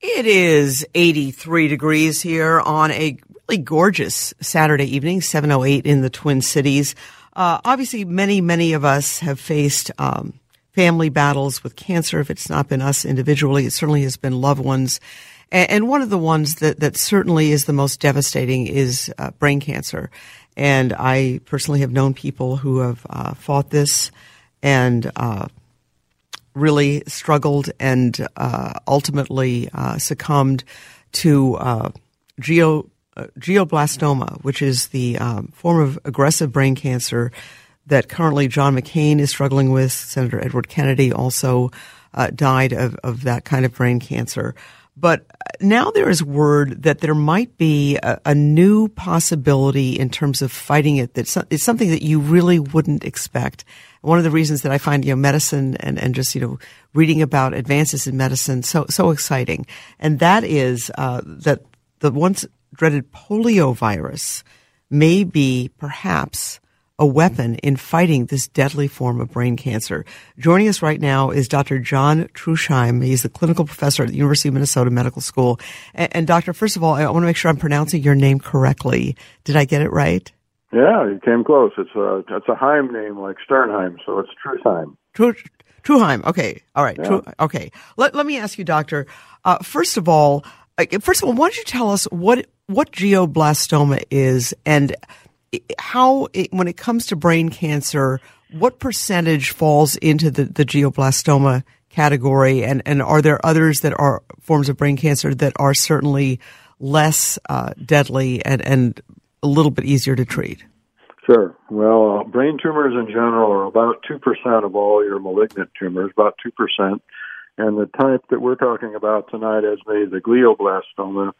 It is 83 degrees here on a really gorgeous Saturday evening, 708 in the Twin Cities. Uh, obviously, many, many of us have faced um, family battles with cancer. If it's not been us individually, it certainly has been loved ones. And, one of the ones that, that certainly is the most devastating is uh, brain cancer. And I personally have known people who have uh, fought this and uh, really struggled and uh, ultimately uh, succumbed to uh, geo, uh, glioblastoma, which is the um, form of aggressive brain cancer that currently John McCain is struggling with. Senator Edward Kennedy also uh, died of, of that kind of brain cancer. But now there is word that there might be a, a new possibility in terms of fighting it. That it's something that you really wouldn't expect. One of the reasons that I find you know medicine and, and just you know reading about advances in medicine so so exciting, and that is uh, that the once dreaded polio virus may be perhaps a weapon in fighting this deadly form of brain cancer. Joining us right now is Dr. John Trusheim. He's the clinical professor at the University of Minnesota Medical School. And, and, doctor, first of all, I want to make sure I'm pronouncing your name correctly. Did I get it right? Yeah, you came close. It's a it's a Heim name like Sternheim, so it's Trusheim. True, Truheim. Okay, all right. Yeah. True, okay. Let let me ask you, doctor. Uh, first of all, uh, first of all, why don't you tell us what what glioblastoma is and how, it, when it comes to brain cancer, what percentage falls into the, the glioblastoma category, and, and are there others that are forms of brain cancer that are certainly less uh, deadly and, and a little bit easier to treat? Sure. Well, uh, brain tumors in general are about 2% of all your malignant tumors, about 2%. And the type that we're talking about tonight, as the glioblastoma,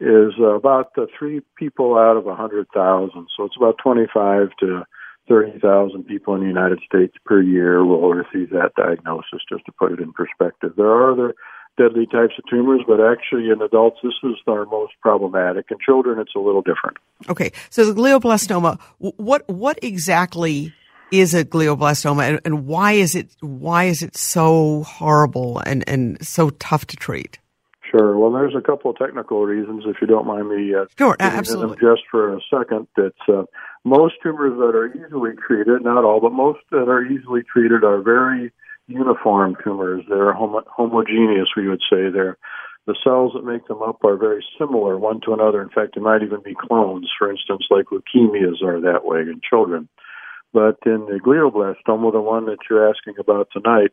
is about three people out of a 100,000. So it's about 25 to 30,000 people in the United States per year will receive that diagnosis, just to put it in perspective. There are other deadly types of tumors, but actually in adults, this is our most problematic. In children, it's a little different. Okay. So the glioblastoma, what, what exactly is a glioblastoma and, and why is it, why is it so horrible and, and so tough to treat? Sure. Well, there's a couple of technical reasons, if you don't mind me. Uh, sure, absolutely. Just for a second, that uh, most tumors that are easily treated, not all, but most that are easily treated are very uniform tumors. They're homo- homogeneous, we would say. They're the cells that make them up are very similar one to another. In fact, they might even be clones. For instance, like leukemias are that way in children. But in the glioblastoma, the one that you're asking about tonight,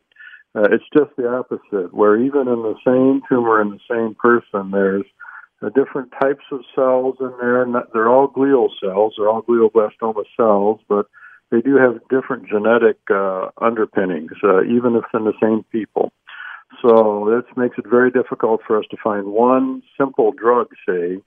uh, it's just the opposite, where even in the same tumor in the same person, there's uh, different types of cells in there. Not, they're all glial cells, they're all glioblastoma cells, but they do have different genetic uh, underpinnings, uh, even if in the same people. So this makes it very difficult for us to find one simple drug, say,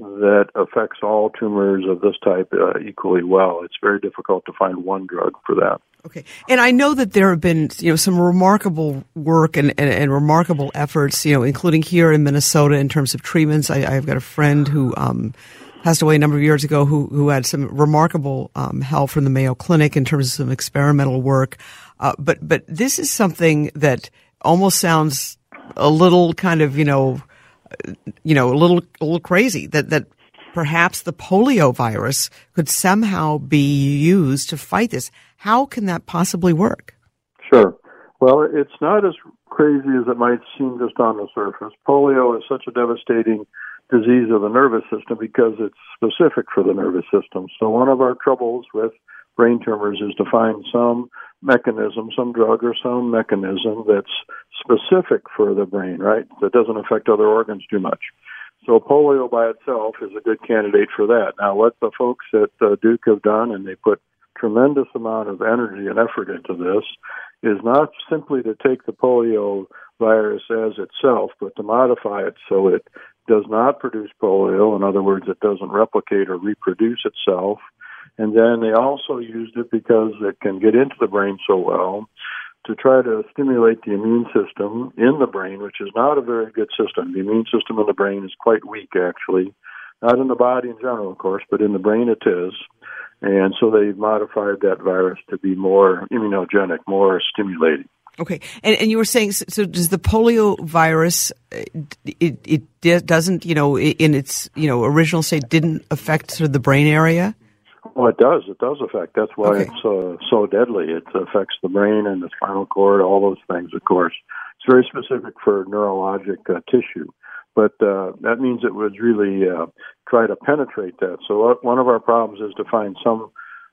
that affects all tumors of this type uh, equally well. It's very difficult to find one drug for that. Okay, and I know that there have been you know some remarkable work and, and, and remarkable efforts, you know, including here in Minnesota in terms of treatments. I, have got a friend who um, passed away a number of years ago who who had some remarkable um, help from the Mayo Clinic in terms of some experimental work. Uh, but but this is something that almost sounds a little kind of you know you know, a little, a little crazy that, that perhaps the polio virus could somehow be used to fight this. How can that possibly work? Sure. Well, it's not as crazy as it might seem just on the surface. Polio is such a devastating disease of the nervous system because it's specific for the nervous system. So one of our troubles with brain tumors is to find some mechanism, some drug or some mechanism that's specific for the brain, right? That doesn't affect other organs too much. So polio by itself is a good candidate for that. Now, what the folks at uh, Duke have done, and they put tremendous amount of energy and effort into this, is not simply to take the polio virus as itself, but to modify it so it does not produce polio. In other words, it doesn't replicate or reproduce itself. And then they also used it because it can get into the brain so well to try to stimulate the immune system in the brain, which is not a very good system. The immune system in the brain is quite weak, actually. Not in the body in general, of course, but in the brain it is. And so they modified that virus to be more immunogenic, more stimulating. Okay, and and you were saying so? Does the polio virus it it doesn't you know in its you know original state didn't affect sort of the brain area? Well, it does. It does affect. That's why okay. it's uh, so deadly. It affects the brain and the spinal cord, all those things. Of course, it's very specific for neurologic uh, tissue, but uh, that means it would really uh, try to penetrate that. So uh, one of our problems is to find some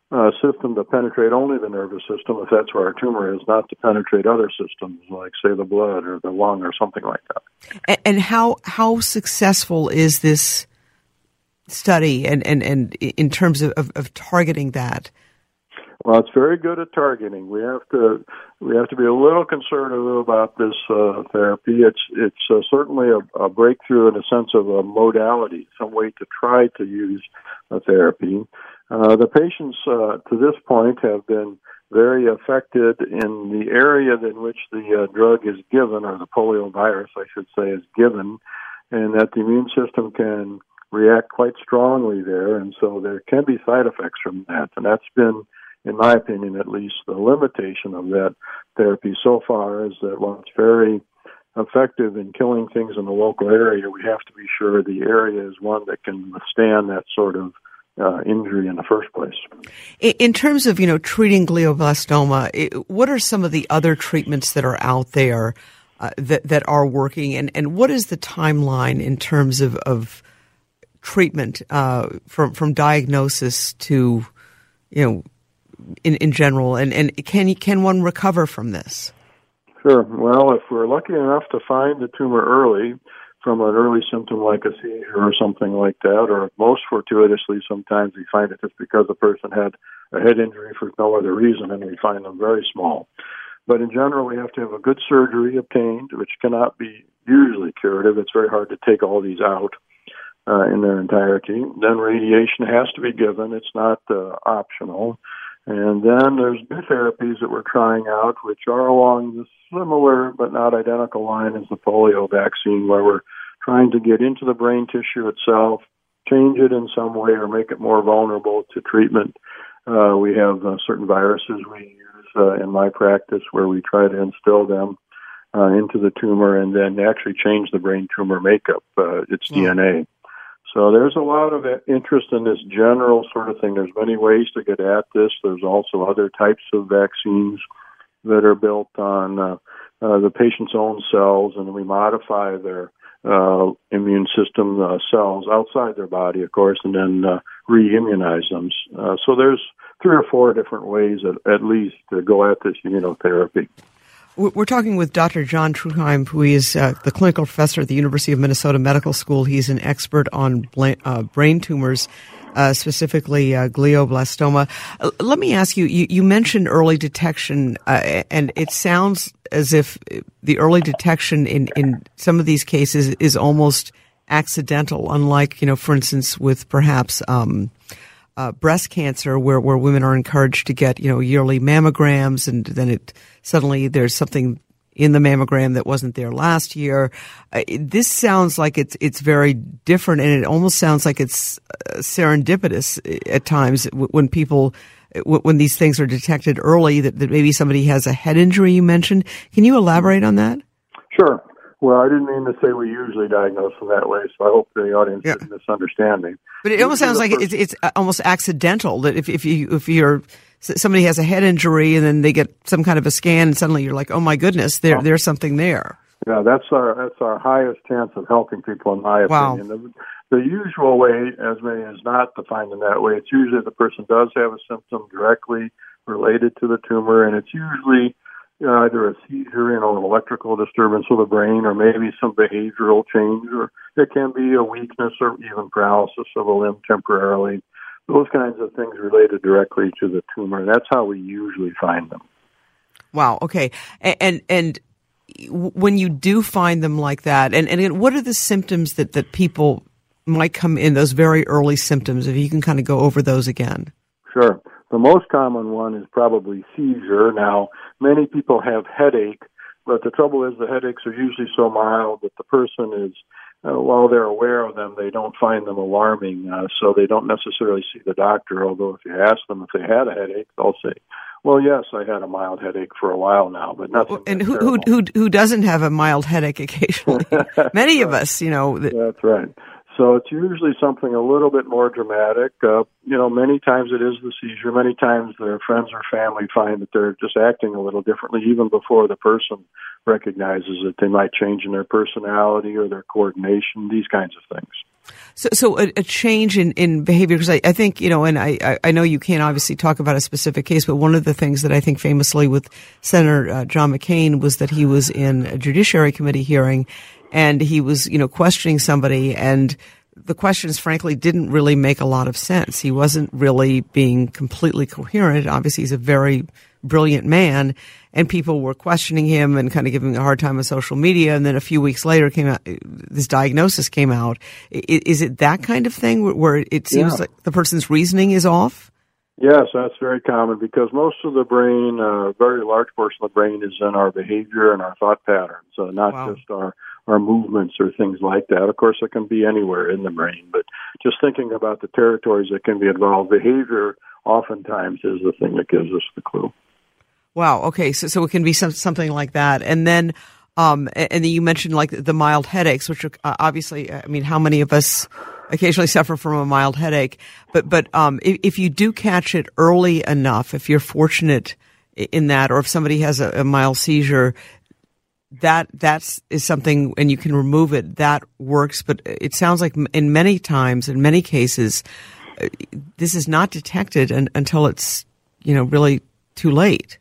uh, system to penetrate only the nervous system, if that's where our tumor is, not to penetrate other systems like, say, the blood or the lung or something like that. And, and how how successful is this study, and, and, and in terms of, of, of targeting that? Well, it's very good at targeting. We have to we have to be a little conservative about this uh, therapy. It's it's uh, certainly a, a, breakthrough in a sense of a modality, some way to try to use a therapy. Uh, the patients uh, to this point have been very affected in the area in which the uh, drug is given, or the polio virus, I should say, is given, and that the immune system can react quite strongly there, and so there can be side effects from that, and that's been in my opinion, at least, the limitation of that therapy so far is that while it's very effective in killing things in the local area, we have to be sure the area is one that can withstand that sort of uh, injury in the first place. In terms of you know treating glioblastoma, what are some of the other treatments that are out there uh, that that are working, and and what is the timeline in terms of of treatment uh, from from diagnosis to you know in, in general, and, and can can one recover from this? Sure. Well, if we're lucky enough to find the tumor early, from an early symptom like a seizure or something like that, or most fortuitously, sometimes we find it just because the person had a head injury for no other reason, and we find them very small. But in general, we have to have a good surgery obtained, which cannot be usually curative. It's very hard to take all these out uh, in their entirety. Then radiation has to be given. It's not uh, optional. And then there's new therapies that we're trying out, which are along the similar but not identical line as the polio vaccine, where we're trying to get into the brain tissue itself, change it in some way, or make it more vulnerable to treatment. Uh, we have uh, certain viruses we use uh, in my practice where we try to instill them uh, into the tumor and then actually change the brain tumor makeup, uh, its mm. DNA. So there's a lot of interest in this general sort of thing. There's many ways to get at this. There's also other types of vaccines that are built on uh, uh, the patient's own cells, and we modify their uh, immune system uh, cells outside their body, of course, and then uh, re-immunize them. Uh, so there's three or four different ways, at, at least, to go at this immunotherapy. We're talking with Dr. John Trudheim, who is uh, the clinical professor at the University of Minnesota Medical School. He's an expert on uh, brain tumors, uh, specifically uh, glioblastoma. Uh, let me ask you, you, you mentioned early detection, uh, and it sounds as if the early detection in, in some of these cases is almost accidental, unlike, you know, for instance, with perhaps um, uh, breast cancer, where where women are encouraged to get you know yearly mammograms, and then it suddenly there's something in the mammogram that wasn't there last year. Uh, this sounds like it's it's very different, and it almost sounds like it's uh, serendipitous at times when people when these things are detected early. That, that maybe somebody has a head injury. You mentioned. Can you elaborate on that? Sure. Well, I didn't mean to say we usually diagnose them that way, so I hope the audience yeah. didn't misunderstand me. But it almost sounds like it's, it's almost accidental that if, if you if you're somebody has a head injury and then they get some kind of a scan and suddenly you're like, oh my goodness, there oh. there's something there. Yeah, that's our that's our highest chance of helping people, in my opinion. Wow. The, the usual way, as many is not to find them that way. It's usually the person does have a symptom directly related to the tumor, and it's usually uh, either a seizure, you know, an electrical disturbance of the brain, or maybe some behavioral change, or it can be a weakness or even paralysis of a limb temporarily. Those kinds of things related directly to the tumor. That's how we usually find them. Wow. Okay. And and, and when you do find them like that, and, and what are the symptoms that, that people might come in, those very early symptoms, if you can kind of go over those again? Sure. The most common one is probably seizure. Now, many people have headache, but the trouble is the headaches are usually so mild that the person is, uh, while they're aware of them, they don't find them alarming, uh, so they don't necessarily see the doctor. Although if you ask them if they had a headache, they'll say, "Well, yes, I had a mild headache for a while now, but nothing." And who, who who who doesn't have a mild headache occasionally? Many of us, you know. That, That's right. So it's usually something a little bit more dramatic. Uh, you know, many times it is the seizure. Many times their friends or family find that they're just acting a little differently even before the person recognizes that they might change in their personality or their coordination, these kinds of things. So, so a, a change in, in behavior, because I, I think, you know, and I, I know you can't obviously talk about a specific case, but one of the things that I think famously with Senator uh, John McCain was that he was in a Judiciary Committee hearing and he was, you know, questioning somebody and the questions frankly didn't really make a lot of sense. He wasn't really being completely coherent. Obviously he's a very brilliant man and people were questioning him and kind of giving him a hard time on social media. And then a few weeks later came out, this diagnosis came out. Is it that kind of thing where it seems yeah. like the person's reasoning is off? Yes, that's very common because most of the brain, a uh, very large portion of the brain is in our behavior and our thought patterns, uh, not wow. just our our movements or things like that. Of course, it can be anywhere in the brain, but just thinking about the territories that can be involved, behavior oftentimes is the thing that gives us the clue. Wow. Okay. So, so it can be some, something like that. And then, um, and then you mentioned like the mild headaches, which are uh, obviously, I mean, how many of us occasionally suffer from a mild headache? But, but, um, if, if you do catch it early enough, if you're fortunate in that, or if somebody has a, a mild seizure, that that's is something and you can remove it that works but it sounds like in many times in many cases uh, this is not detected un, until it's you know really too late.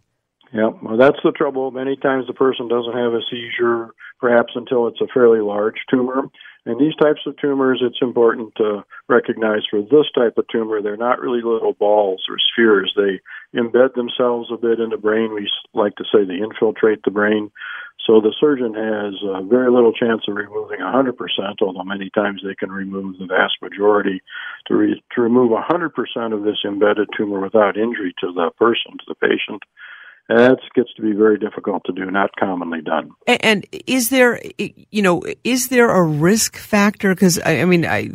Yeah well that's the trouble. Many times the person doesn't have a seizure perhaps until it's a fairly large tumor and these types of tumors, it's important to recognize for this type of tumor, they're not really little balls or spheres. They embed themselves a bit in the brain. We like to say they infiltrate the brain. So the surgeon has uh, very little chance of removing 100%, although many times they can remove the vast majority. To, re- to remove 100% of this embedded tumor without injury to the person, to the patient, that gets to be very difficult to do, not commonly done. And, is there, you know, is there a risk factor? Because I, I, mean, I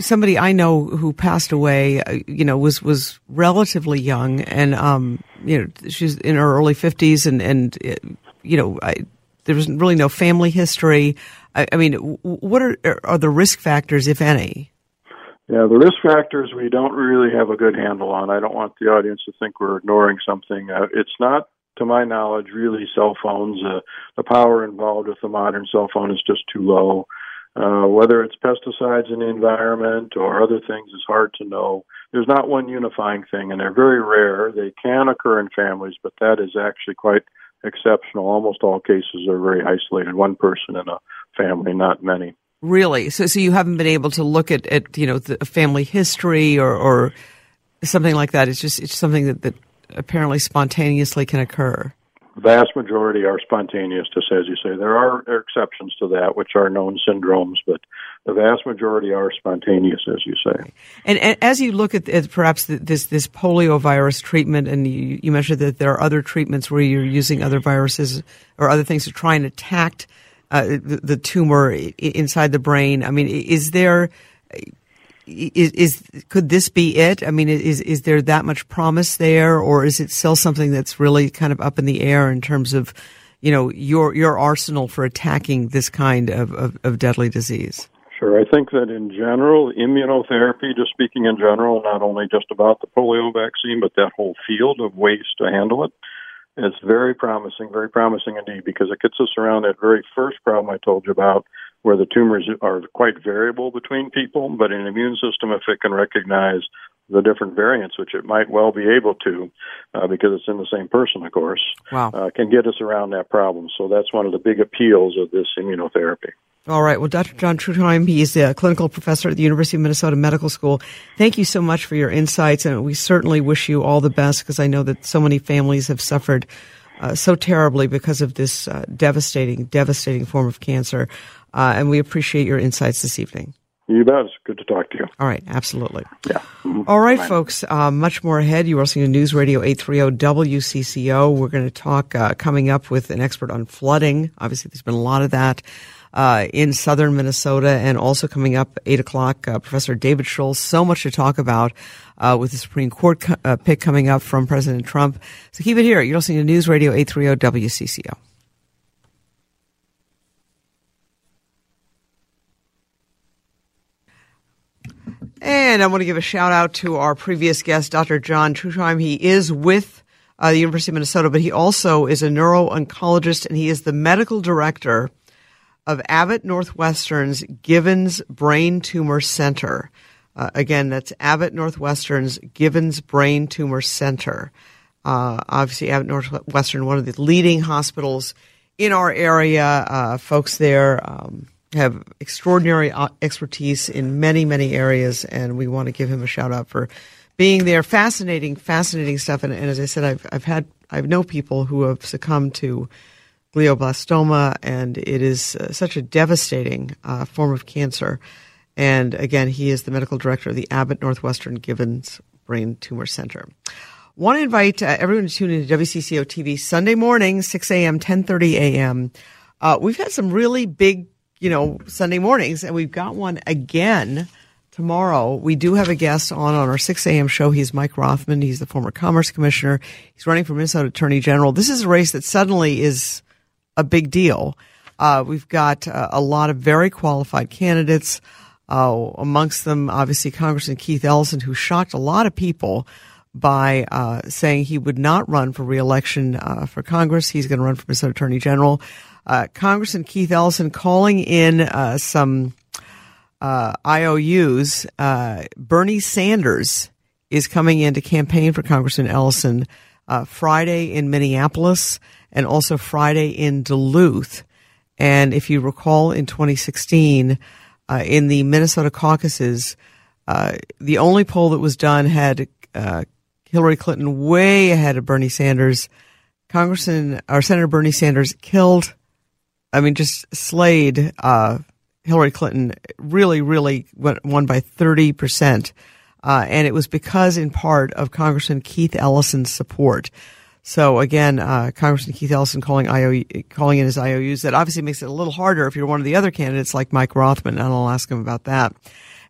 somebody I know who passed away, uh, you know, was was relatively young, and um, you know, she's in her early fifties, and and uh, you know, I, there was really no family history. I, I mean, what are are the risk factors, if any? Yeah, the risk factors we don't really have a good handle on. I don't want the audience to think we're ignoring something. Uh, it's not, to my knowledge, really cell phones. Uh, the power involved with the modern cell phone is just too low. Uh, whether it's pesticides in the environment or other things is hard to know. There's not one unifying thing, and they're very rare. They can occur in families, but that is actually quite exceptional. Almost all cases are very isolated, one person in a family, not many. Really? So, so you haven't been able to look at, at you know, the family history or, or something like that. It's just, it's something that, that apparently spontaneously can occur. The vast majority are spontaneous, just as you say. There are exceptions to that, which are known syndromes, but the vast majority are spontaneous, as you say. And, and as you look at, at perhaps this this polio virus treatment, and you, you mentioned that there are other treatments where you're using other viruses or other things to try and attack uh, the, the, tumor inside the brain. I mean, is there is, is could this be it? I mean, is is there that much promise there, or is it still something that's really kind of up in the air in terms of you know your your arsenal for attacking this kind of, of, of deadly disease? Sure. I think that in general, immunotherapy, just speaking in general, not only just about the polio vaccine, but that whole field of ways to handle it, it's very promising, very promising indeed, because it gets us around that very first problem I told you about, where the tumors are quite variable between people, but an immune system, if it can recognize the different variants, which it might well be able to, uh, because it's in the same person, of course, wow. uh, can get us around that problem. So that's one of the big appeals of this immunotherapy. All right. Well, Dr. John Trutheim, he's a clinical professor at the University of Minnesota Medical School. Thank you so much for your insights, and we certainly wish you all the best because I know that so many families have suffered uh, so terribly because of this uh, devastating, devastating form of cancer. Uh, and we appreciate your insights this evening. You bet. It's good to talk to you. All right, absolutely. Yeah. Mm-hmm. All right, folks. Uh, much more ahead. You're listening to News Radio 830 WCCO. We're going to talk uh, coming up with an expert on flooding. Obviously, there's been a lot of that uh, in southern Minnesota, and also coming up eight o'clock, uh, Professor David Schultz. So much to talk about uh, with the Supreme Court co- uh, pick coming up from President Trump. So keep it here. You're listening to News Radio 830 WCCO. And I want to give a shout out to our previous guest, Dr. John Trutheim. He is with uh, the University of Minnesota, but he also is a neuro-oncologist and he is the medical director of Abbott Northwestern's Givens Brain Tumor Center. Uh, again, that's Abbott Northwestern's Givens Brain Tumor Center. Uh, obviously, Abbott Northwestern, one of the leading hospitals in our area. Uh, folks there um, have extraordinary uh, expertise in many, many areas, and we want to give him a shout out for being there. Fascinating, fascinating stuff. And, and as I said, I've, I've had, I know people who have succumbed to glioblastoma, and it is uh, such a devastating uh, form of cancer. And again, he is the medical director of the Abbott Northwestern Givens Brain Tumor Center. Want to invite uh, everyone to tune into WCCO TV Sunday morning, 6 a.m., 10:30 a.m. We've had some really big, you know, Sunday mornings, and we've got one again tomorrow. We do have a guest on on our 6 a.m. show. He's Mike Rothman. He's the former Commerce Commissioner. He's running for Minnesota Attorney General. This is a race that suddenly is a big deal. Uh, we've got uh, a lot of very qualified candidates. Uh, amongst them, obviously, Congressman Keith Ellison, who shocked a lot of people by uh, saying he would not run for reelection uh, for Congress. He's going to run for Minnesota Attorney General. Uh, Congressman Keith Ellison calling in some IOUs. Bernie Sanders is coming in to campaign for Congressman Ellison Friday in Minneapolis and also Friday in Duluth. And if you recall, in 2016, uh, in the Minnesota caucuses, uh, the only poll that was done had uh, Hillary Clinton way ahead of Bernie Sanders. Congressman or Senator Bernie Sanders killed, I mean, just slayed uh, Hillary Clinton. Really, really won by 30 percent. Uh, and it was because, in part, of Congressman Keith Ellison's support. So again, uh, Congressman Keith Ellison calling IOU, calling in his IOUs. That obviously makes it a little harder if you're one of the other candidates like Mike Rothman, and I'll ask him about that.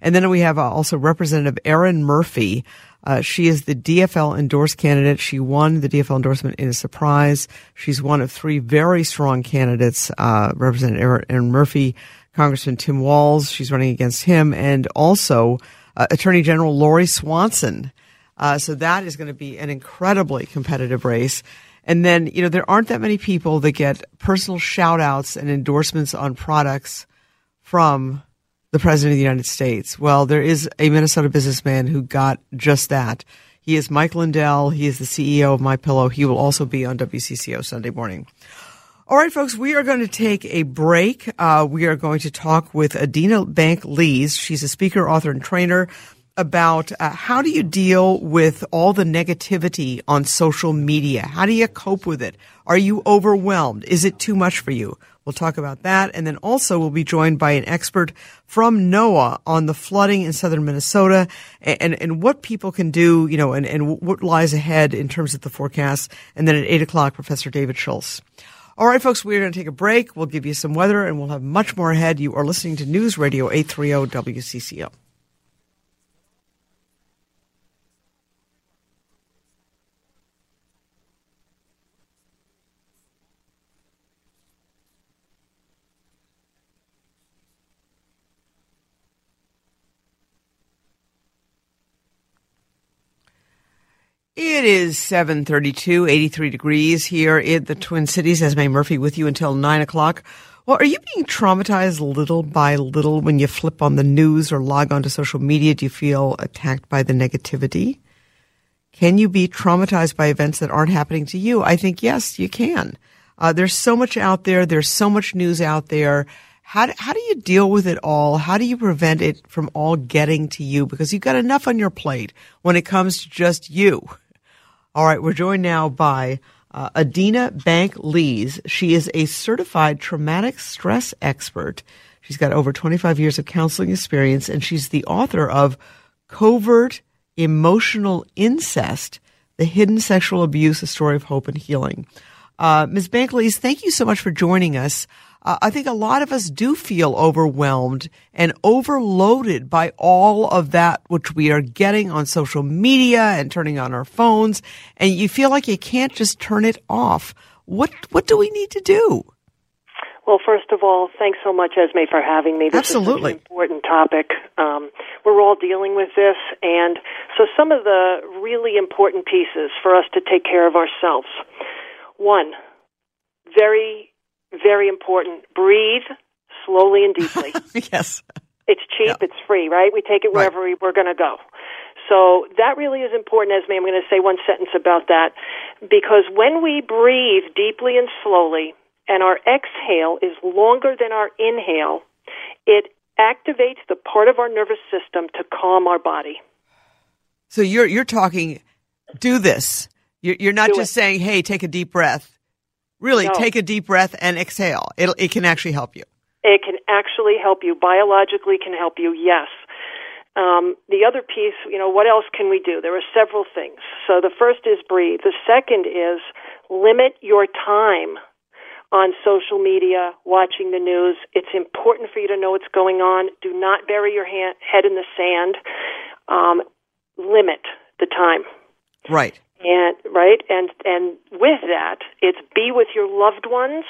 And then we have uh, also Representative Erin Murphy. Uh, she is the DFL endorsed candidate. She won the DFL endorsement in a surprise. She's one of three very strong candidates. Uh, Representative Erin Murphy, Congressman Tim Walz. She's running against him, and also uh, Attorney General Lori Swanson. Uh, so that is going to be an incredibly competitive race. And then, you know, there aren't that many people that get personal shout outs and endorsements on products from the President of the United States. Well, there is a Minnesota businessman who got just that. He is Mike Lindell. He is the CEO of My Pillow. He will also be on WCCO Sunday morning. All right, folks, we are going to take a break. Uh, we are going to talk with Adina Bank Lees. She's a speaker, author, and trainer about uh, how do you deal with all the negativity on social media? How do you cope with it? Are you overwhelmed? Is it too much for you? We'll talk about that. And then also we'll be joined by an expert from NOAA on the flooding in southern Minnesota and, and, and what people can do, you know, and, and what lies ahead in terms of the forecast. And then at eight o'clock, Professor David Schultz. All right, folks, we're going to take a break. We'll give you some weather and we'll have much more ahead. You are listening to News Radio 830 WCCO. It is 732, 83 degrees here in the Twin Cities. Esme Murphy with you until 9 o'clock. Well, are you being traumatized little by little when you flip on the news or log onto social media? Do you feel attacked by the negativity? Can you be traumatized by events that aren't happening to you? I think yes, you can. Uh, there's so much out there. There's so much news out there. How do, how do you deal with it all? How do you prevent it from all getting to you? Because you've got enough on your plate when it comes to just you. All right, we're joined now by uh, Adina Bank Lees. She is a certified traumatic stress expert. She's got over 25 years of counseling experience, and she's the author of Covert Emotional Incest The Hidden Sexual Abuse, A Story of Hope and Healing. Uh, Ms. Bank-Lees, thank you so much for joining us. Uh, I think a lot of us do feel overwhelmed and overloaded by all of that which we are getting on social media and turning on our phones, and you feel like you can't just turn it off. What what do we need to do? Well, first of all, thanks so much, Esme, for having me. This Absolutely. is an important topic. Um, we're all dealing with this, and so some of the really important pieces for us to take care of ourselves. One, very, very important. Breathe slowly and deeply. yes. It's cheap, Yeah. it's free, right? We take it wherever we, we're going to go. So that really is important, Esme. I'm going to say one sentence about that because when we breathe deeply and slowly, and our exhale is longer than our inhale, it activates the part of our nervous system to calm our body. So you're you're talking. Do this. You're, you're not Do just it. saying, "Hey, take a deep breath." Really, No. take a deep breath and exhale. It it can actually help you. It can actually help you. Biologically can help you, yes. Um, the other piece, you know, what else can we do? There are several things. So the first is breathe. The second is limit your time on social media, watching the news. It's important for you to know what's going on. Do not bury your hand, head in the sand. Um, limit the time. Right. And right, and and with that, it's be with your loved ones,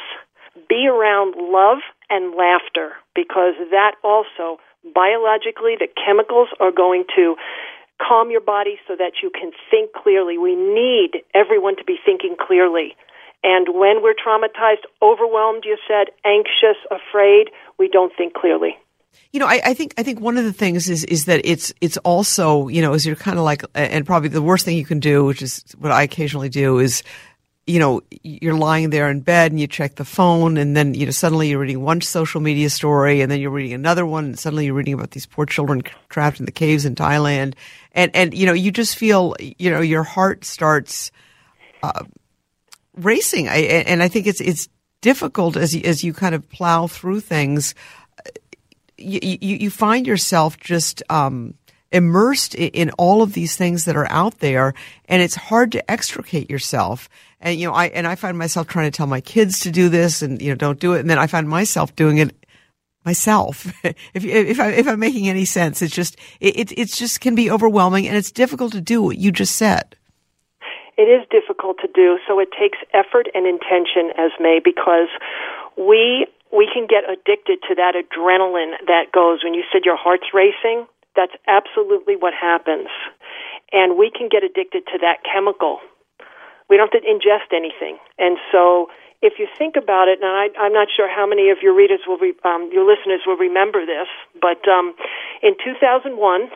be around love and laughter, because that also biologically the chemicals are going to calm your body so that you can think clearly. We need everyone to be thinking clearly. And when we're traumatized, overwhelmed, you said, anxious, afraid, we don't think clearly. You know, I, I think I think one of the things is is that it's it's also you know is you're kind of like and probably the worst thing you can do, which is what I occasionally do, is you know you're lying there in bed and you check the phone and then you know suddenly you're reading one social media story and then you're reading another one and suddenly you're reading about these poor children trapped in the caves in Thailand and and you know you just feel you know your heart starts uh, racing. I, and I think it's it's difficult as as you kind of plow through things. You you, find yourself just um, immersed in all of these things that are out there, and it's hard to extricate yourself. And you know, I and I find myself trying to tell my kids to do this, and you know, don't do it, and then I find myself doing it myself. if if I if I'm making any sense, it's just it it it's just can be overwhelming, and it's difficult to do what you just said. It is difficult to do, so it takes effort and intention, Esme because we we can get addicted to that adrenaline that goes when you said your heart's racing. That's absolutely what happens, and we can get addicted to that chemical. We don't have to ingest anything, and so if you think about it, and I, I'm not sure how many of your readers will, re, um, your listeners will remember this, but um, in 2001,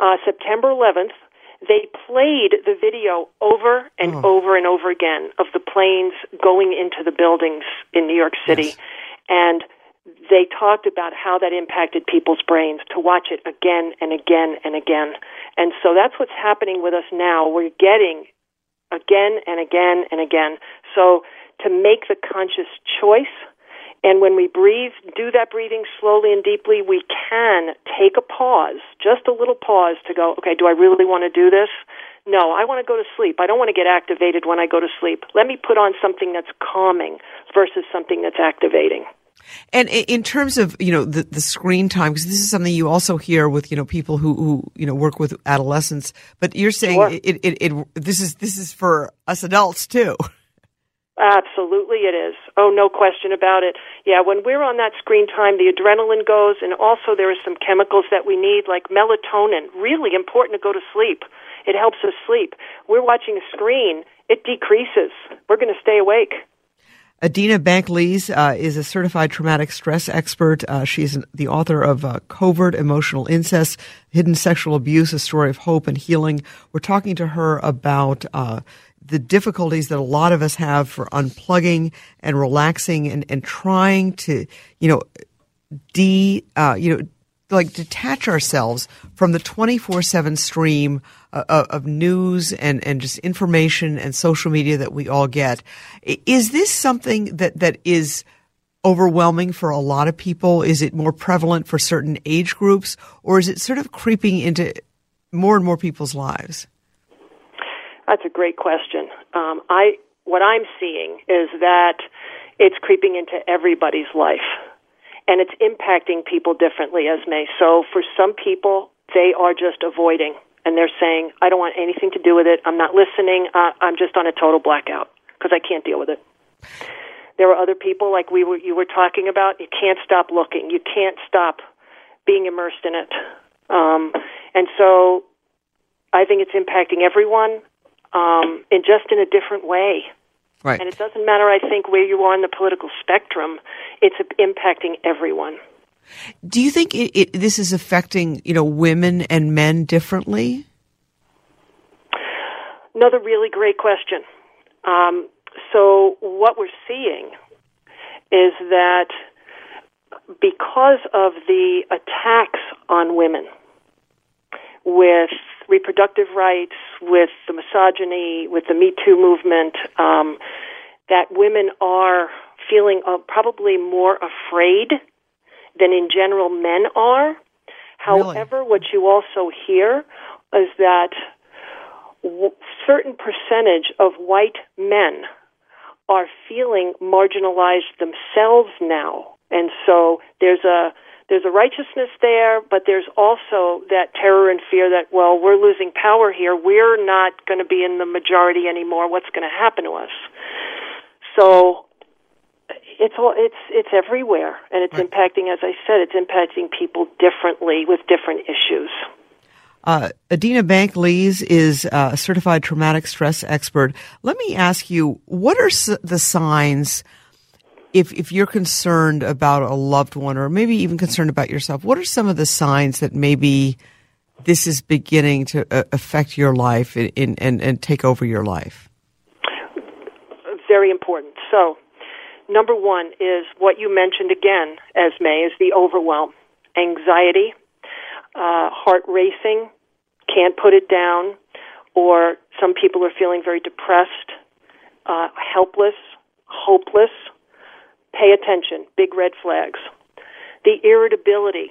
uh, September 11th, they played the video over and over and over again of the planes going into the buildings in New York City. Yes. And they talked about how that impacted people's brains to watch it again and again and again. And so that's what's happening with us now. We're getting again and again and again. So to make the conscious choice and when we breathe, do that breathing slowly and deeply, we can take a pause, just a little pause to go, okay, do I really want to do this? No, I want to go to sleep. I don't want to get activated when I go to sleep. Let me put on something that's calming versus something that's activating. And in terms of you know the, the screen time, because this is something you also hear with you know people who, who you know work with adolescents, but you're saying Sure. it, it, it this is this is for us adults too. Absolutely, it is. Oh, no question about it. Yeah, when we're on that screen time, the adrenaline goes, and also there are some chemicals that we need, like melatonin. Really important to go to sleep. It helps us sleep. We're watching a screen, it decreases. We're going to stay awake. Adina Bank-Lees uh, is a certified traumatic stress expert. Uh, she's the author of uh, Covert Emotional Incest, Hidden Sexual Abuse, A Story of Hope and Healing. We're talking to her about uh, the difficulties that a lot of us have for unplugging and relaxing and, and trying to, you know, de, uh, you know, like detach ourselves from the 24-7 stream uh, of news and, and just information and social media that we all get. Is this something that, that is overwhelming for a lot of people? Is it more prevalent for certain age groups or is it sort of creeping into more and more people's lives? That's a great question. Um, I, what I'm seeing is that it's creeping into everybody's life and it's impacting people differently, Esme. So for some people, they are just avoiding and they're saying, I don't want anything to do with it. I'm not listening. Uh, I'm just on a total blackout because I can't deal with it. There are other people like we were, you were talking about. You can't stop looking. You can't stop being immersed in it. Um, and so I think it's impacting everyone um, in just in a different way. Right. And it doesn't matter, I think, where you are on the political spectrum. It's impacting everyone. Do you think it, it, this is affecting, you know, women and men differently? Another really great question. Um, so what we're seeing is that because of the attacks on women with reproductive rights, with the misogyny, with the Me Too movement, um, that women are feeling uh, probably more afraid than in general men are. However, really? what you also hear is that w- certain percentage of white men are feeling marginalized themselves now. And so there's a there's a righteousness there, but there's also that terror and fear that, well, we're losing power here. We're not going to be in the majority anymore. What's going to happen to us? So it's all it's it's everywhere, and it's right. impacting. As I said, it's impacting people differently with different issues. Uh, Adina Bank-Lees is a certified traumatic stress expert. Let me ask you, what are the signs? If if you're concerned about a loved one or maybe even concerned about yourself, what are some of the signs that maybe this is beginning to uh, affect your life in, and and take over your life? Very important. So, number one is what you mentioned again, Esme, is the overwhelm, anxiety, uh, heart racing, can't put it down, or some people are feeling very depressed, uh, helpless, hopeless pay attention, big red flags. The irritability.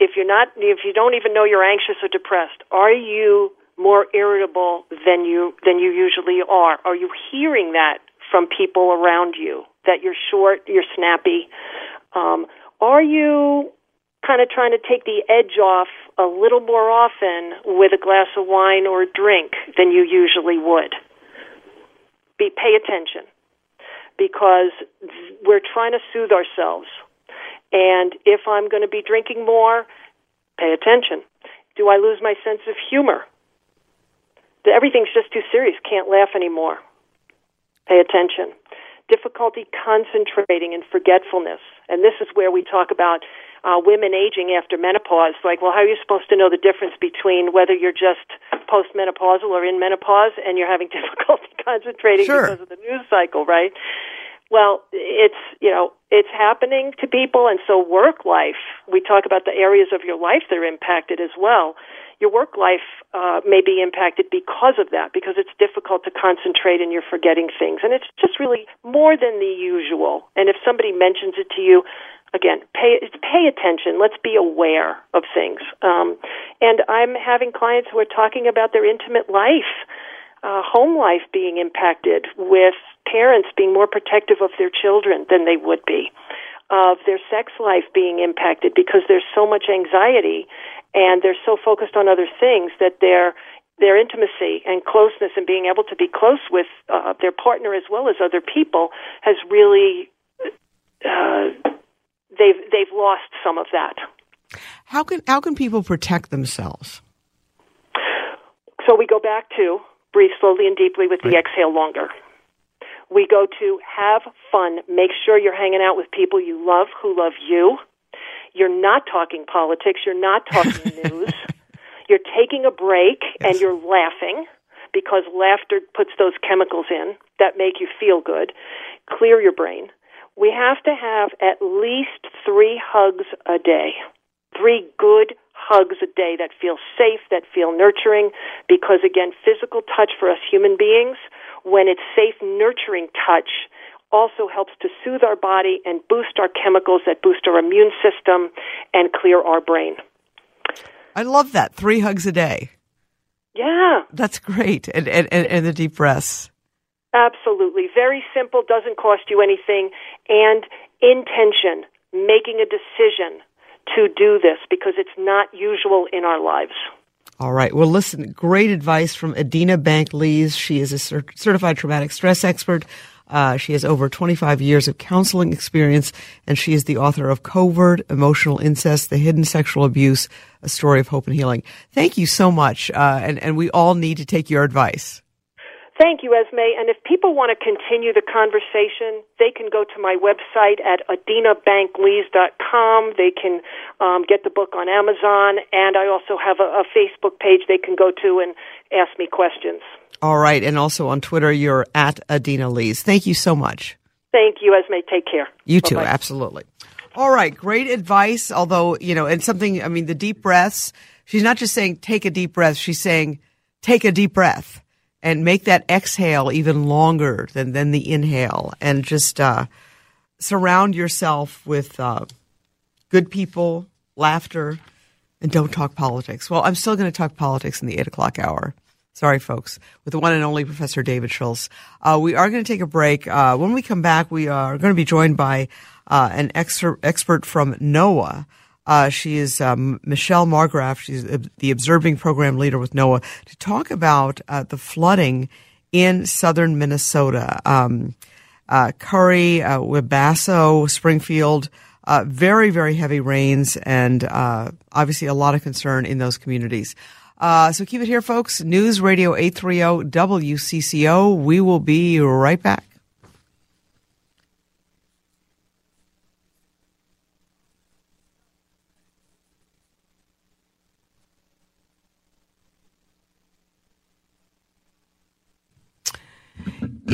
If you're not if you don't even know you're anxious or depressed, are you more irritable than you than you usually are? Are you hearing that from people around you that you're short, you're snappy? Um, are you kind of trying to take the edge off a little more often with a glass of wine or a drink than you usually would? Be pay attention because we're trying to soothe ourselves. And if I'm going to be drinking more, pay attention. Do I lose my sense of humor? Everything's just too serious. Can't laugh anymore. Pay attention. Difficulty concentrating and forgetfulness. And this is where we talk about uh, women aging after menopause. Like, well, how are you supposed to know the difference between whether you're just postmenopausal or in menopause and you're having difficulty concentrating sure. because of the news cycle, right? Well, it's, you know, it's happening to people and so work life, we talk about the areas of your life that are impacted as well. Your work life uh, may be impacted because of that, because it's difficult to concentrate and you're forgetting things. And it's just really more than the usual. And if somebody mentions it to you, again, pay pay attention. Let's be aware of things. Um, and I'm having clients who are talking about their intimate life, uh, home life being impacted, with parents being more protective of their children than they would be, of their sex life being impacted because there's so much anxiety and they're so focused on other things that their their intimacy and closeness and being able to be close with uh, their partner as well as other people has really uh, they've they've lost some of that. How can how can people protect themselves? So we go back to breathe slowly and deeply with the right. exhale longer. We go to have fun. Make sure you're hanging out with people you love who love you. You're not talking politics. You're not talking news. You're taking a break Yes. and you're laughing because laughter puts those chemicals in that make you feel good. Clear your brain. We have to have at least three hugs a day. Three good hugs a day that feel safe, that feel nurturing, because again, physical touch for us human beings, when it's safe, nurturing touch, also helps to soothe our body and boost our chemicals that boost our immune system and clear our brain. I love that. Three hugs a day. Yeah, That's great. And, and, and, and the deep breaths. absolutely. Very simple, doesn't cost you anything, and intention, making a decision to do this because it's not usual in our lives. All right. Well, listen, great advice from Adina Bank-Lees. She is a cer- certified traumatic stress expert. Uh, she has over 25 years of counseling experience, and she is the author of Covert Emotional Incest, The Hidden Sexual Abuse, A Story of Hope and Healing. Thank you so much. Uh, and, and we all need to take your advice. Thank you, Esme. And if people want to continue the conversation, they can go to my website at adinabanklees.com. They can um, get the book on Amazon, and I also have a, a Facebook page they can go to and ask me questions. All right. And also on Twitter, you're at Adina Lees. Thank you so much. Thank you, Esme. Take care. You too, Bye-bye. absolutely. All right, great advice. Although, you know, and something, I mean, the deep breaths, she's not just saying take a deep breath, she's saying take a deep breath and make that exhale even longer than, than the inhale and just uh, surround yourself with uh, good people, laughter, and don't talk politics. Well, I'm still going to talk politics in the eight o'clock hour. Sorry, folks, with the one and only Professor David Schultz. Uh, we are going to take a break. Uh, when we come back, we are going to be joined by uh, an expert from NOAA. Uh, she is um, Michelle Margraf. She's the observing program leader with NOAA to talk about uh, the flooding in southern Minnesota. Um, uh, Currie, uh, Wabasso, Springfield, uh, very, very heavy rains and uh, obviously a lot of concern in those communities. Uh, so keep it here, folks. News Radio 830 WCCO. We will be right back.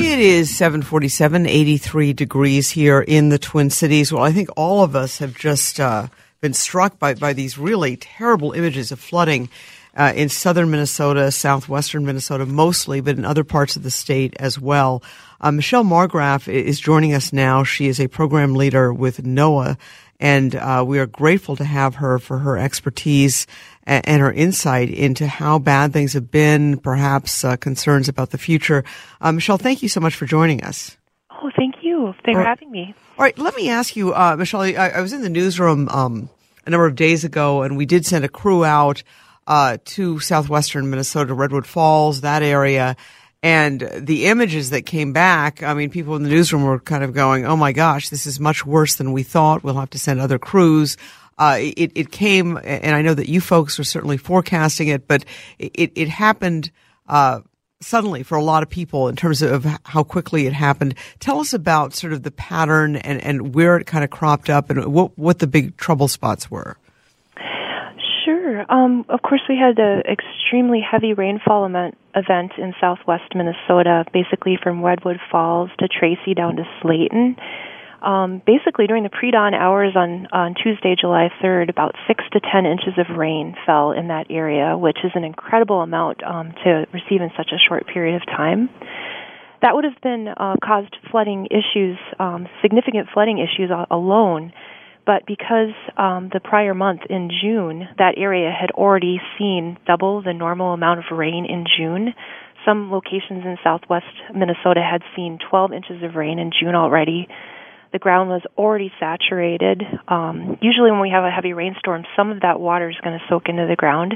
It is 747, 83 degrees here in the Twin Cities. Well, I think all of us have just uh, been struck by, by these really terrible images of flooding uh, in southern Minnesota, southwestern Minnesota mostly, but in other parts of the state as well. Uh, Michelle Margraf is joining us now. She is a program leader with NOAA, and uh, we are grateful to have her for her expertise and, and her insight into how bad things have been, perhaps uh, concerns about the future. Uh, Michelle, thank you so much for joining us. Oh, thank you. Thanks for having me. All right, let me ask you, uh, Michelle. I, I was in the newsroom um, a number of days ago, and we did send a crew out uh, to southwestern Minnesota, Redwood Falls, that area. And the images that came back, I mean, people in the newsroom were kind of going, "Oh my gosh, this is much worse than we thought. We'll have to send other crews." Uh, it, it came, and I know that you folks are certainly forecasting it, but it, it happened uh, suddenly for a lot of people in terms of how quickly it happened. Tell us about sort of the pattern and, and where it kind of cropped up and what, what the big trouble spots were. Um, of course, we had an extremely heavy rainfall event, in southwest Minnesota, basically from Redwood Falls to Tracy down to Slayton. Um, basically, during the pre-dawn hours on, on Tuesday, July 3rd, about 6 to 10 inches of rain fell in that area, which is an incredible amount um, to receive in such a short period of time. That would have been uh, caused flooding issues, um, significant flooding issues alone. But because um, the prior month in June, that area had already seen double the normal amount of rain in June, some locations in southwest Minnesota had seen 12 inches of rain in June already. The ground was already saturated. Um, usually, when we have a heavy rainstorm, some of that water is going to soak into the ground.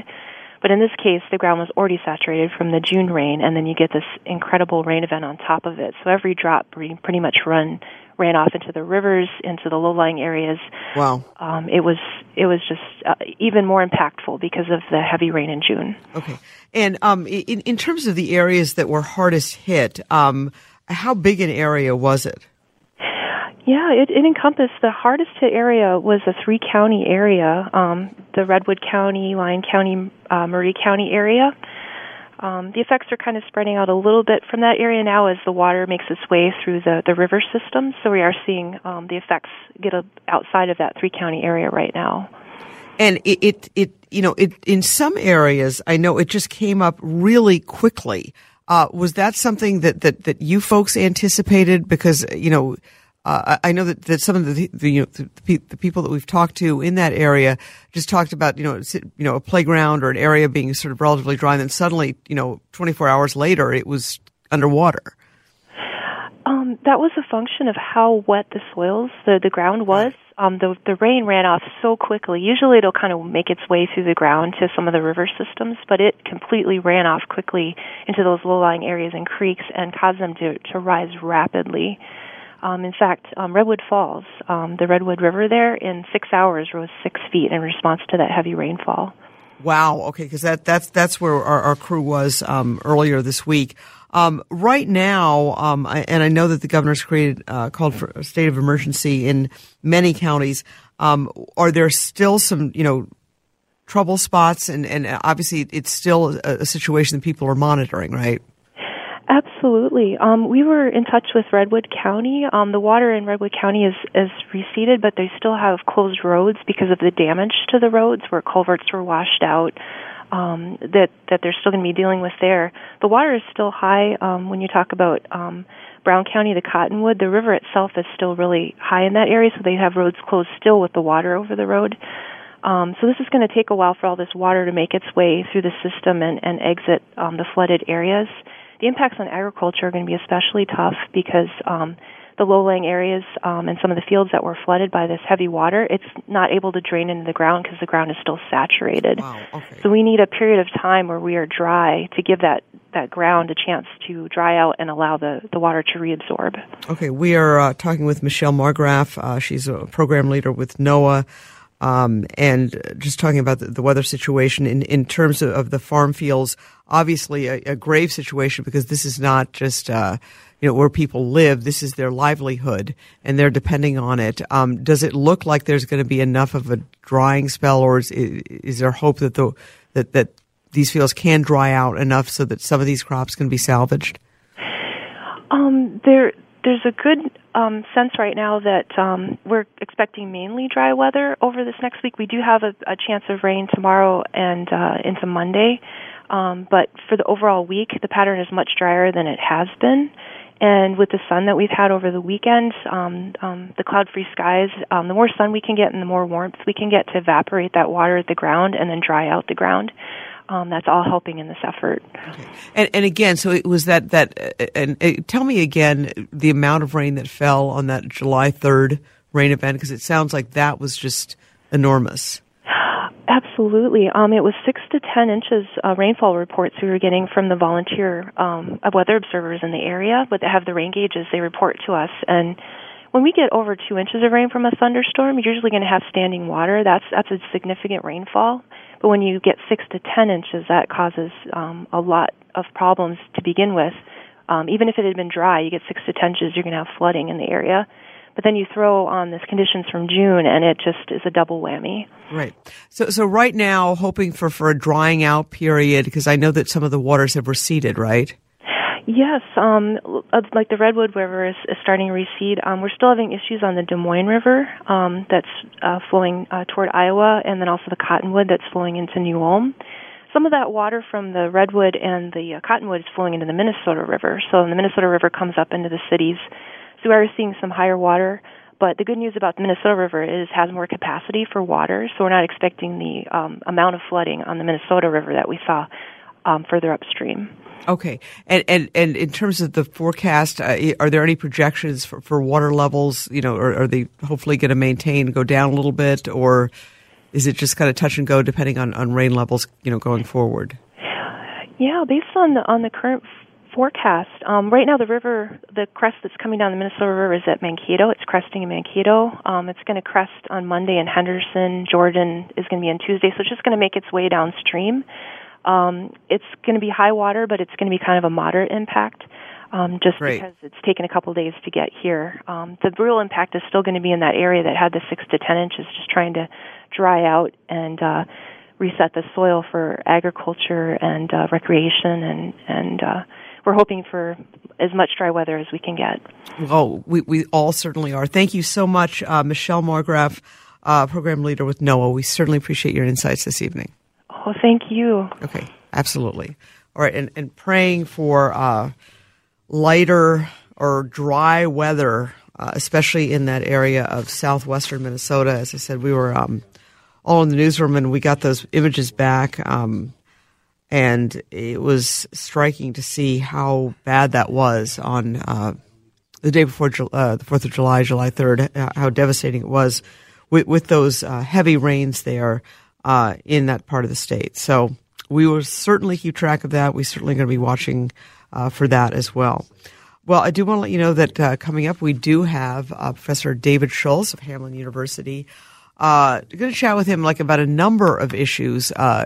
But in this case, the ground was already saturated from the June rain, and then you get this incredible rain event on top of it. So every drop pretty much run ran off into the rivers, into the low-lying areas. Wow. Um, it was it was just uh, even more impactful because of the heavy rain in June. Okay. And um, in, in terms of the areas that were hardest hit, um, how big an area was it? Yeah, it, it encompassed the hardest hit area was a three county area, um, the Redwood County, Lyon County, uh, County area. Um, the effects are kind of spreading out a little bit from that area now as the water makes its way through the, the river system. So we are seeing um, the effects get a, outside of that three county area right now. And it, it, it, you know, it in some areas, I know it just came up really quickly. Uh, was that something that, that, that you folks anticipated? Because, you know, uh, I know that, that some of the, the, you know, the, the, people that we've talked to in that area just talked about, you know, you know, a playground or an area being sort of relatively dry, and then suddenly, you know, 24 hours later, it was underwater. Um, that was a function of how wet the soils, the, the ground was. Um, the, the rain ran off so quickly. Usually it'll kind of make its way through the ground to some of the river systems, but it completely ran off quickly into those low-lying areas and creeks and caused them to, to rise rapidly. Um, in fact, um, Redwood Falls, um, the Redwood River there, in six hours rose six feet in response to that heavy rainfall. Wow. Okay, because that that's that's where our, our crew was um, earlier this week. Um, right now, um, I, and I know that the governor's created uh, called for a state of emergency in many counties. Are there still some, you know, trouble spots? And, and obviously, it's still a, a situation that people are monitoring, right? Absolutely. Um, we were in touch with Redwood County. Um, the water in Redwood County is, is receded, but they still have closed roads because of the damage to the roads where culverts were washed out. Um, that that they're still going to be dealing with there. The water is still high. Um, when you talk about um, Brown County, the Cottonwood, the river itself is still really high in that area, so they have roads closed still with the water over the road. Um, so this is going to take a while for all this water to make its way through the system and, and exit um, the flooded areas. The impacts on agriculture are going to be especially tough because um, the low-lying areas um, and some of the fields that were flooded by this heavy water, it's not able to drain into the ground because the ground is still saturated. Wow, okay. So we need a period of time where we are dry to give that that ground a chance to dry out and allow the, the water to reabsorb. Okay, we are uh, talking with Michelle Margraf. Uh, she's a program leader with NOAA. Um, and just talking about the, the, weather situation in, in terms of, of the farm fields, obviously a, a, grave situation because this is not just, uh, you know, where people live. This is their livelihood and they're depending on it. Um, does it look like there's going to be enough of a drying spell or is, is there hope that the, that, that these fields can dry out enough so that some of these crops can be salvaged? Um, there, there's a good um, sense right now that um, we're expecting mainly dry weather over this next week. We do have a, a chance of rain tomorrow and uh, into Monday, um, but for the overall week, the pattern is much drier than it has been. And with the sun that we've had over the weekend, um, um, the cloud-free skies, um, the more sun we can get and the more warmth we can get to evaporate that water at the ground and then dry out the ground, um, that's all helping in this effort. Okay. And, and again, so it was that that uh, and uh, tell me again the amount of rain that fell on that July third rain event because it sounds like that was just enormous. Absolutely. Um, it was six to ten inches uh, rainfall reports we were getting from the volunteer um, weather observers in the area, but they have the rain gauges they report to us. And when we get over two inches of rain from a thunderstorm, you're usually going to have standing water. That's that's a significant rainfall. But when you get six to ten inches, that causes um, a lot of problems to begin with. Um, even if it had been dry, you get six to ten inches, you're going to have flooding in the area. But then you throw on this conditions from June, and it just is a double whammy. Right. So, so right now, hoping for for a drying out period because I know that some of the waters have receded, right? Yes, um, like the Redwood River is, is starting to recede. Um, we're still having issues on the Des Moines River um, that's uh, flowing uh, toward Iowa, and then also the Cottonwood that's flowing into New Ulm. Some of that water from the Redwood and the uh, Cottonwood is flowing into the Minnesota River. So the Minnesota River comes up into the cities. So we are seeing some higher water. But the good news about the Minnesota River is it has more capacity for water, so we're not expecting the um, amount of flooding on the Minnesota River that we saw um, further upstream. Okay, and and and in terms of the forecast, uh, are there any projections for, for water levels? You know, are, are they hopefully going to maintain, go down a little bit, or is it just kind of touch and go depending on, on rain levels? You know, going forward. Yeah, based on the on the current forecast, um, right now the river, the crest that's coming down the Minnesota River is at Mankato. It's cresting in Mankato. Um, it's going to crest on Monday in Henderson. Jordan is going to be on Tuesday, so it's just going to make its way downstream. Um, it's going to be high water, but it's going to be kind of a moderate impact. um, just Great. because it's taken a couple days to get here. Um, the real impact is still going to be in that area that had the six to ten inches, just trying to dry out and uh, reset the soil for agriculture and uh, recreation, and and uh, we're hoping for as much dry weather as we can get. Well, we, we all certainly are. Thank you so much, uh, Michelle Margraf, uh, program leader with NOAA. We certainly appreciate your insights this evening. Oh, thank you. Okay, absolutely. All right, and, and praying for uh, lighter or dry weather, uh, especially in that area of southwestern Minnesota. As I said, we were um, all in the newsroom and we got those images back. Um, and it was striking to see how bad that was on uh, the day before uh, the Fourth of July, July third. uh, How devastating it was with, with those uh, heavy rains there uh, in that part of the state. So we will certainly keep track of that. We're certainly going to be watching uh, for that as well. Well, I do want to let you know that uh, coming up, we do have uh, Professor David Schultz of Hamline University. Uh, going to chat with him like about a number of issues. Uh,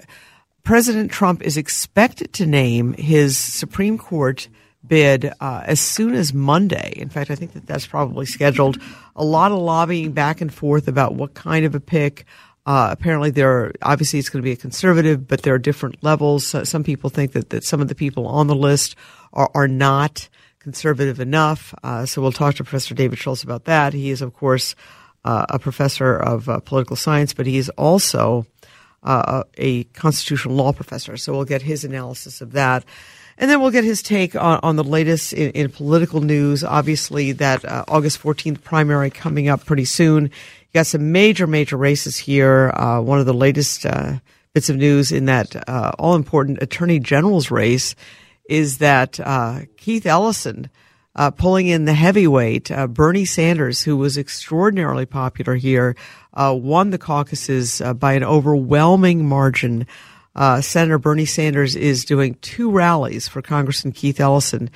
President Trump is expected to name his Supreme Court bid uh, as soon as Monday. In fact, I think that that's probably scheduled. A lot of lobbying back and forth about what kind of a pick. Uh, apparently, there are obviously it's going to be a conservative, but there are different levels. So some people think that, that some of the people on the list are, are not conservative enough. Uh, so we'll talk to Professor David Schultz about that. He is, of course, uh, a professor of uh, political science, but he is also uh, a constitutional law professor. So we'll get his analysis of that. And then we'll get his take on, on the latest in, in political news. Obviously, that uh, August 14th primary coming up pretty soon. You got some major, major races here. Uh, one of the latest uh, bits of news in that uh, all important attorney general's race is that uh, Keith Ellison uh, pulling in the heavyweight. Uh, Bernie Sanders, who was extraordinarily popular here, uh, won the caucuses by an overwhelming margin. Uh, Senator Bernie Sanders is doing two rallies for Congressman Keith Ellison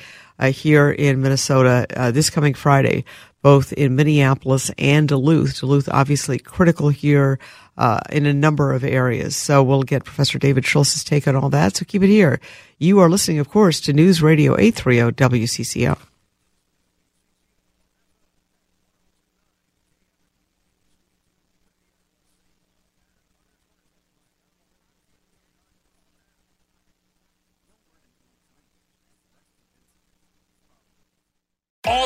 here in Minnesota this coming Friday, both in Minneapolis and Duluth. Duluth, obviously critical here uh, in a number of areas. So we'll get Professor David Schultz's take on all that. So keep it here. You are listening, of course, to News Radio 830 WCCO. All